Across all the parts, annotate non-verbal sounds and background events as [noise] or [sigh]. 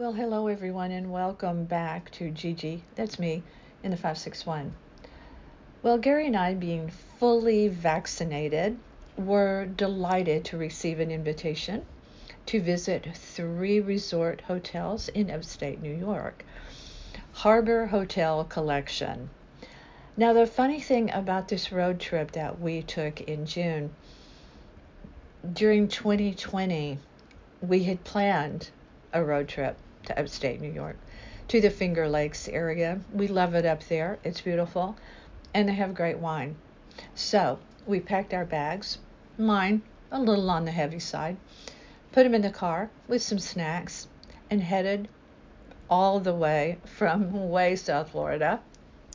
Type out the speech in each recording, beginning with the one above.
Well, hello everyone, and welcome back to Gigi. That's me in the 561. Well, Gary and I, being fully vaccinated, were delighted to receive an invitation to visit three resort hotels in upstate New York. Harbor Hotel Collection. Now, the funny thing about this road trip that we took in June, during 2020, we had planned a road trip to upstate New York, to the Finger Lakes area. We love it up there. It's beautiful, and they have great wine. So we packed our bags, mine a little on the heavy side, put them in the car with some snacks, and headed all the way from [laughs] way South Florida,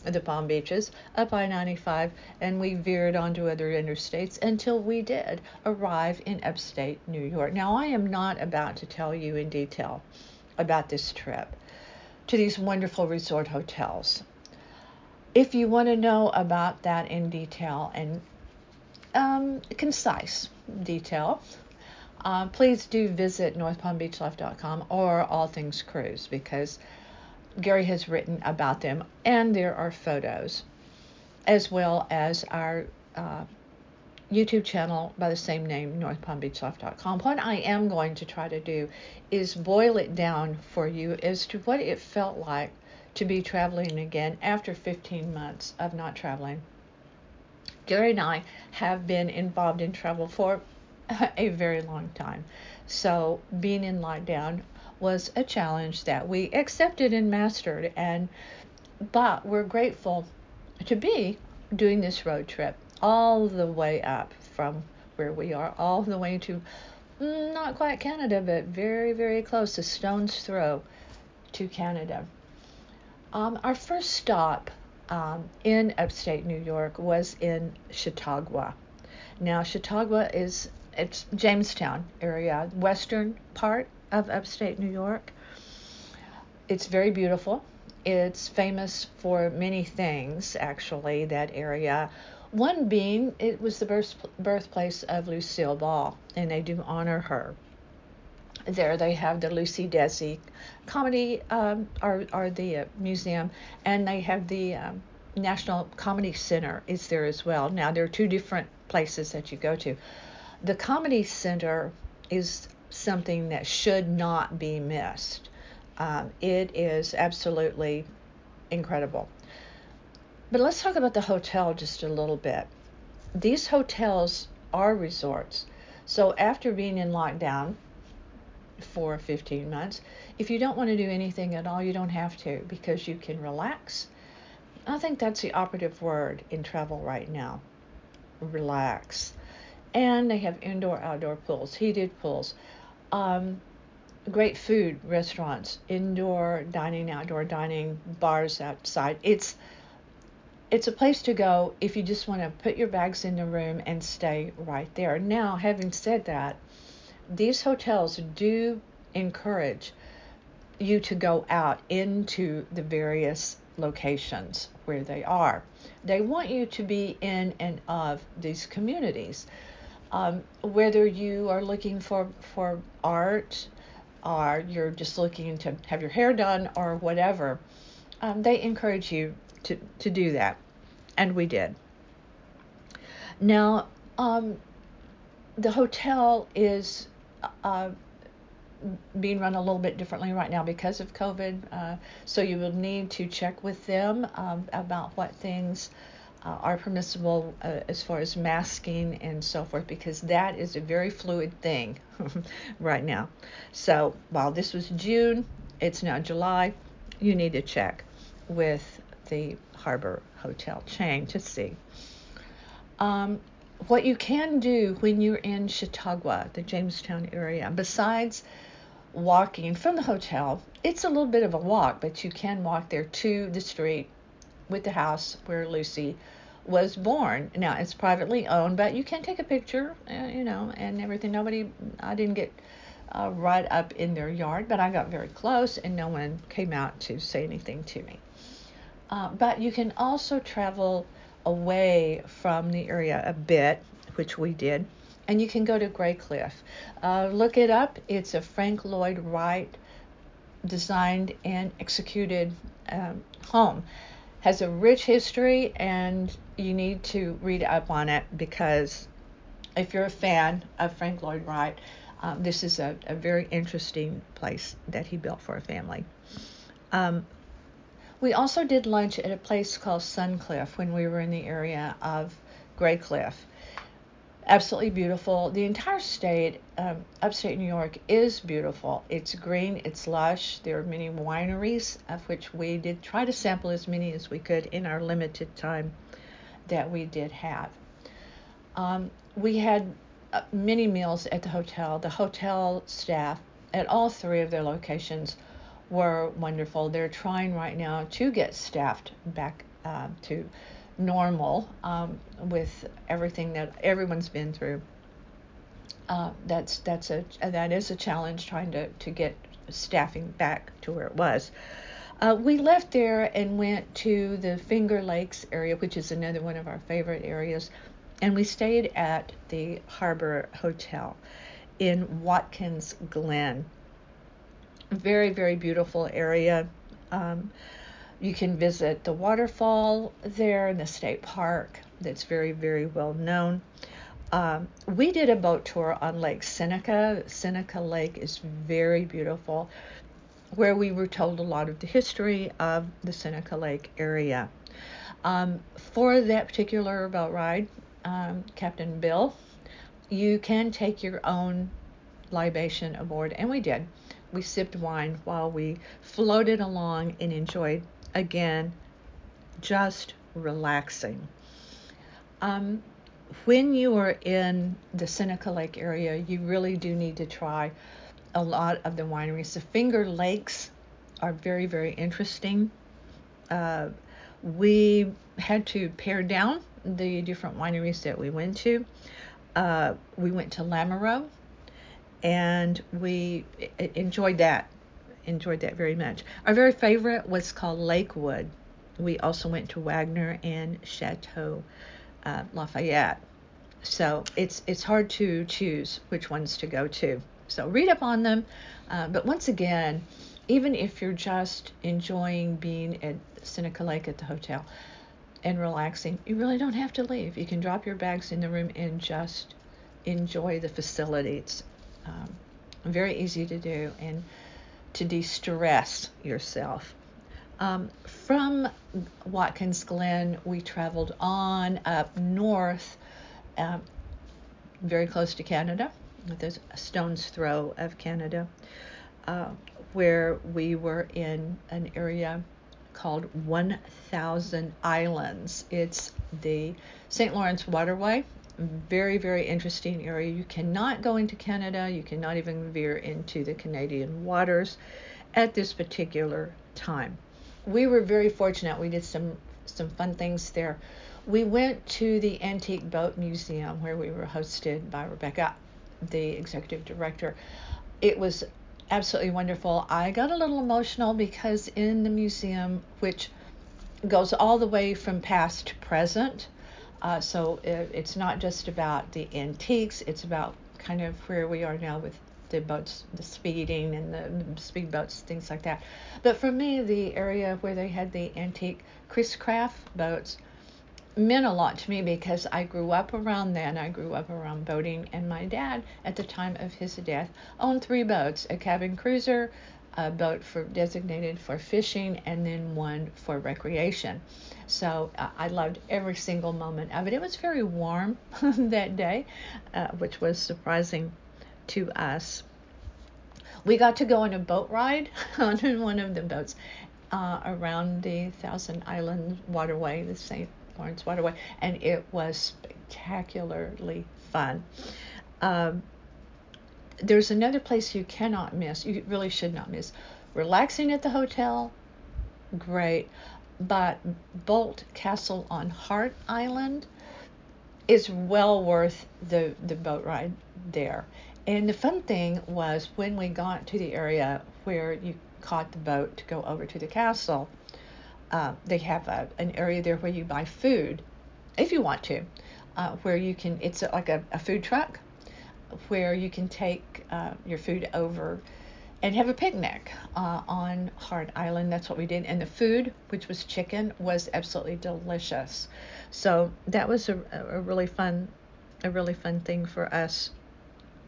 the Palm Beaches, up I 95, and we veered onto other interstates until we did arrive in upstate New York. Now, I am not about to tell you in detail about this trip to these wonderful resort hotels. If you want to know about that in detail and um, concise detail, uh, please do visit northpalmbeachlife.com or All Things Cruise because Gary has written about them and there are photos as well as our uh, YouTube channel by the same name, northpalmbeachlife.com. What I am going to try to do is boil it down for you as to what it felt like to be traveling again after 15 months of not traveling. Gary and I have been involved in travel for [laughs] a very long time. So being in lockdown was a challenge that we accepted and mastered and but we're grateful to be doing this road trip all the way up from where we are, all the way to mm, not quite Canada, but very, very close, a stone's throw to Canada. Um, our first stop um, in upstate New York was in Chautauqua. Now, Chautauqua is it's Jamestown area, western part of upstate New York. It's very beautiful. It's famous for many things, actually, that area. One being it was the birth, birthplace of Lucille Ball, and they do honor her. There they have the Lucy Desi Comedy um, or, or the uh, museum, and they have the um, National Comedy Center is there as well. Now there are two different places that you go to. The Comedy Center is something that should not be missed. Um, it is absolutely incredible. But let's talk about the hotel just a little bit. These hotels are resorts. So after being in lockdown for 15 months, if you don't want to do anything at all, you don't have to because you can relax. I think that's the operative word in travel right now. Relax. And they have indoor outdoor pools, heated pools. Um, great food restaurants, indoor dining, outdoor dining, bars outside. It's it's a place to go if you just want to put your bags in the room and stay right there. Now, having said that, these hotels do encourage you to go out into the various locations where they are. They want you to be in and of these communities. Um, whether you are looking for, for art or you're just looking to have your hair done or whatever, um, they encourage you to, to do that. And we did. Now, um, the hotel is uh, being run a little bit differently right now because of COVID. Uh, so you will need to check with them um, about what things uh, are permissible uh, as far as masking and so forth, because that is a very fluid thing [laughs] right now. So while this was June, it's now July. You need to check with the Harbor Hotel chain to see. Um, what you can do when you're in Chautauqua, the Jamestown area, besides walking from the hotel, it's a little bit of a walk, but you can walk there to the street with the house where Lucy was born. Now it's privately owned, but you can take a picture, uh, you know, and everything. Nobody, I didn't get uh, right up in their yard, but I got very close, and no one came out to say anything to me. Uh, but you can also travel away from the area a bit, which we did, and you can go to Graycliff. Uh, look it up. It's a Frank Lloyd Wright designed and executed um, home. Has a rich history, and you need to read up on it because if you're a fan of Frank Lloyd Wright, um, this is a, a, very interesting place that he built for a family. Um, we also did lunch at a place called Suncliff when we were in the area of Graycliff absolutely beautiful. The entire state, um, upstate New York, is beautiful. It's green, it's lush. There are many wineries, of which we did try to sample as many as we could in our limited time that we did have. Um, we had uh, many meals at the hotel. The hotel staff at all three of their locations were wonderful. They're trying right now to get staffed back uh, to normal um, with everything that everyone's been through. Uh, that's that's a that is a challenge trying to to get staffing back to where it was. Uh, we left there and went to the Finger Lakes area, which is another one of our favorite areas, and we stayed at the Harbor Hotel in Watkins Glen. Very very beautiful area. Um, you can visit the waterfall there in the state park that's very, very well known. Um, we did a boat tour on Lake Seneca. Seneca Lake is very beautiful, where we were told a lot of the history of the Seneca Lake area. Um, for that particular boat ride, um, Captain Bill, you can take your own libation aboard, and we did. We sipped wine while we floated along and enjoyed again, just relaxing. Um, when you are in the Seneca Lake area, you really do need to try a lot of the wineries. The Finger Lakes are very, very interesting. Uh, we had to pare down the different wineries that we went to. Uh, we went to Lamoreaux and we enjoyed that enjoyed that very much. Our very favorite was called Lakewood. We also went to Wagner and Chateau uh, Lafayette. So it's it's hard to choose which ones to go to. So read up on them. Uh, but once again, even if you're just enjoying being at Seneca Lake at the hotel and relaxing, you really don't have to leave. You can drop your bags in the room and just enjoy the facilities. Um, very easy to do and to de stress yourself. Um, from Watkins Glen, we traveled on up north, uh, very close to Canada, there's a stone's throw of Canada, uh, where we were in an area called 1000 Islands. It's the St. Lawrence Waterway very, very interesting area. You cannot go into Canada, you cannot even veer into the Canadian waters at this particular time. We were very fortunate. We did some some fun things there. We went to the Antique Boat Museum where we were hosted by Rebecca, the executive director. It was absolutely wonderful. I got a little emotional because in the museum, which goes all the way from past to present, uh, so it, it's not just about the antiques, it's about kind of where we are now with the boats, the speeding and the speed boats, things like that. But for me, the area where they had the antique Chris Craft boats meant a lot to me because I grew up around then. I grew up around boating, and my dad, at the time of his death, owned three boats a cabin cruiser, a boat for designated for fishing, and then one for recreation. So uh, I loved every single moment of it. It was very warm [laughs] that day, uh, which was surprising to us. We got to go on a boat ride [laughs] on one of the boats uh, around the Thousand Island Waterway, the St. Lawrence Waterway, and it was spectacularly fun. Um, there's another place you cannot miss, you really should not miss. Relaxing at the hotel, great but Boldt Castle on Heart Island is well worth the, the boat ride there. And the fun thing was when we got to the area where you caught the boat to go over to the castle, uh, they have a, an area there where you buy food, if you want to, uh, where you can, it's like a, a food truck where you can take uh, your food over and have a picnic uh, on Heart Island. That's what we did. And the food, which was chicken, was absolutely delicious. So that was a, a really fun, a really fun thing for us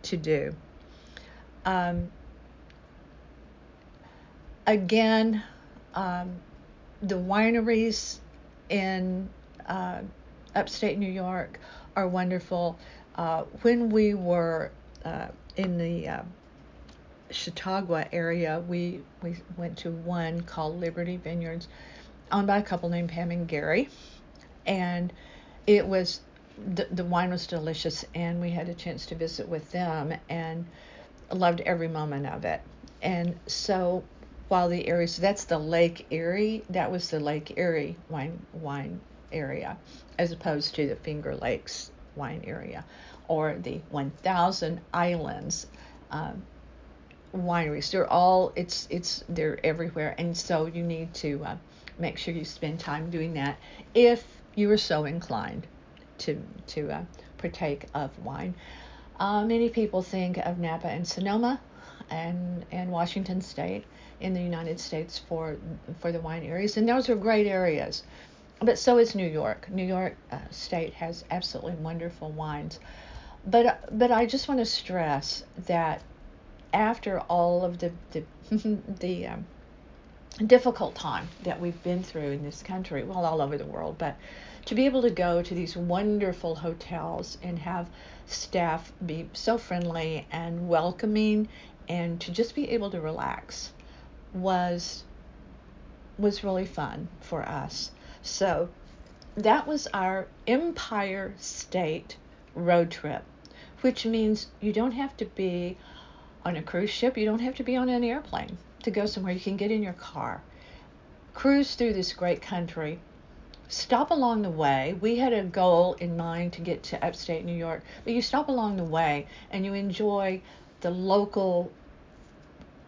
to do. Um, again, um, the wineries in uh, upstate New York are wonderful. Uh, when we were uh, in the uh, Chautauqua area, we we went to one called Liberty Vineyards, owned by a couple named Pam and Gary, and it was the, the wine was delicious, and we had a chance to visit with them and loved every moment of it. And so while the area, so that's the Lake Erie, that was the Lake Erie wine wine area, as opposed to the Finger Lakes wine area, or the 1,000 Islands um, wineries. They're all it's it's they're everywhere, and so you need to uh, make sure you spend time doing that if you are so inclined to to uh, partake of wine. Uh, many people think of Napa and Sonoma and and Washington State in the United States for for the wine areas, and those are great areas. But so is New York. New York uh, State has absolutely wonderful wines. But but I just want to stress that after all of the the, [laughs] the um, difficult time that we've been through in this country, well, all over the world, but to be able to go to these wonderful hotels and have staff be so friendly and welcoming and to just be able to relax was was really fun for us. So that was our Empire State road trip, which means you don't have to be on a cruise ship, you don't have to be on an airplane to go somewhere. You can get in your car, cruise through this great country, stop along the way. We had a goal in mind to get to upstate New York, but you stop along the way and you enjoy the local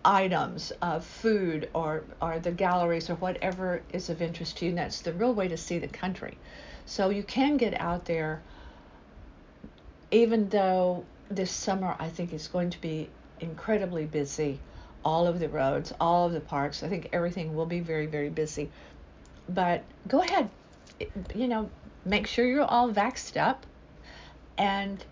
items of food or, or the galleries or whatever is of interest to you. And that's the real way to see the country. So you can get out there, even though this summer I think is going to be incredibly busy. All of the roads, all of the parks. I think everything will be very, very busy. But go ahead, you know, make sure you're all vaxxed up and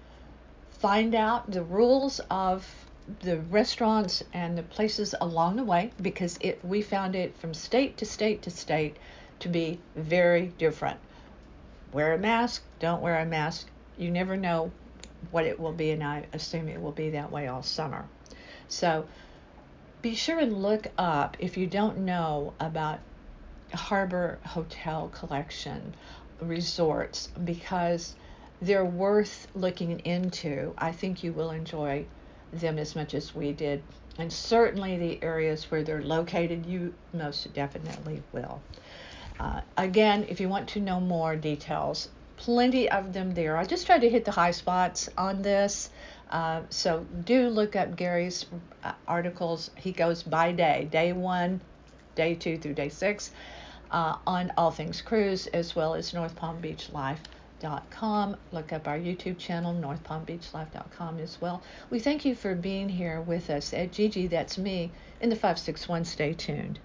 find out the rules of the restaurants and the places along the way because it we found it from state to state to state to be very different. Wear a mask, don't wear a mask. You never know what it will be, and I assume it will be that way all summer. So be sure and look up if you don't know about Harbor Hotel Collection resorts because they're worth looking into. I think you will enjoy them as much as we did. And certainly the areas where they're located, you most definitely will. Uh, again, if you want to know more details, plenty of them there. I just tried to hit the high spots on this. Uh, so do look up Gary's uh, articles. He goes by day, day one, day two through day six, uh, on all things cruise, as well as North Palm Beach Life.com. Look up our YouTube channel, northpalmbeachlife.com as well. We thank you for being here with us at Gigi, that's me, in the 561. Stay tuned.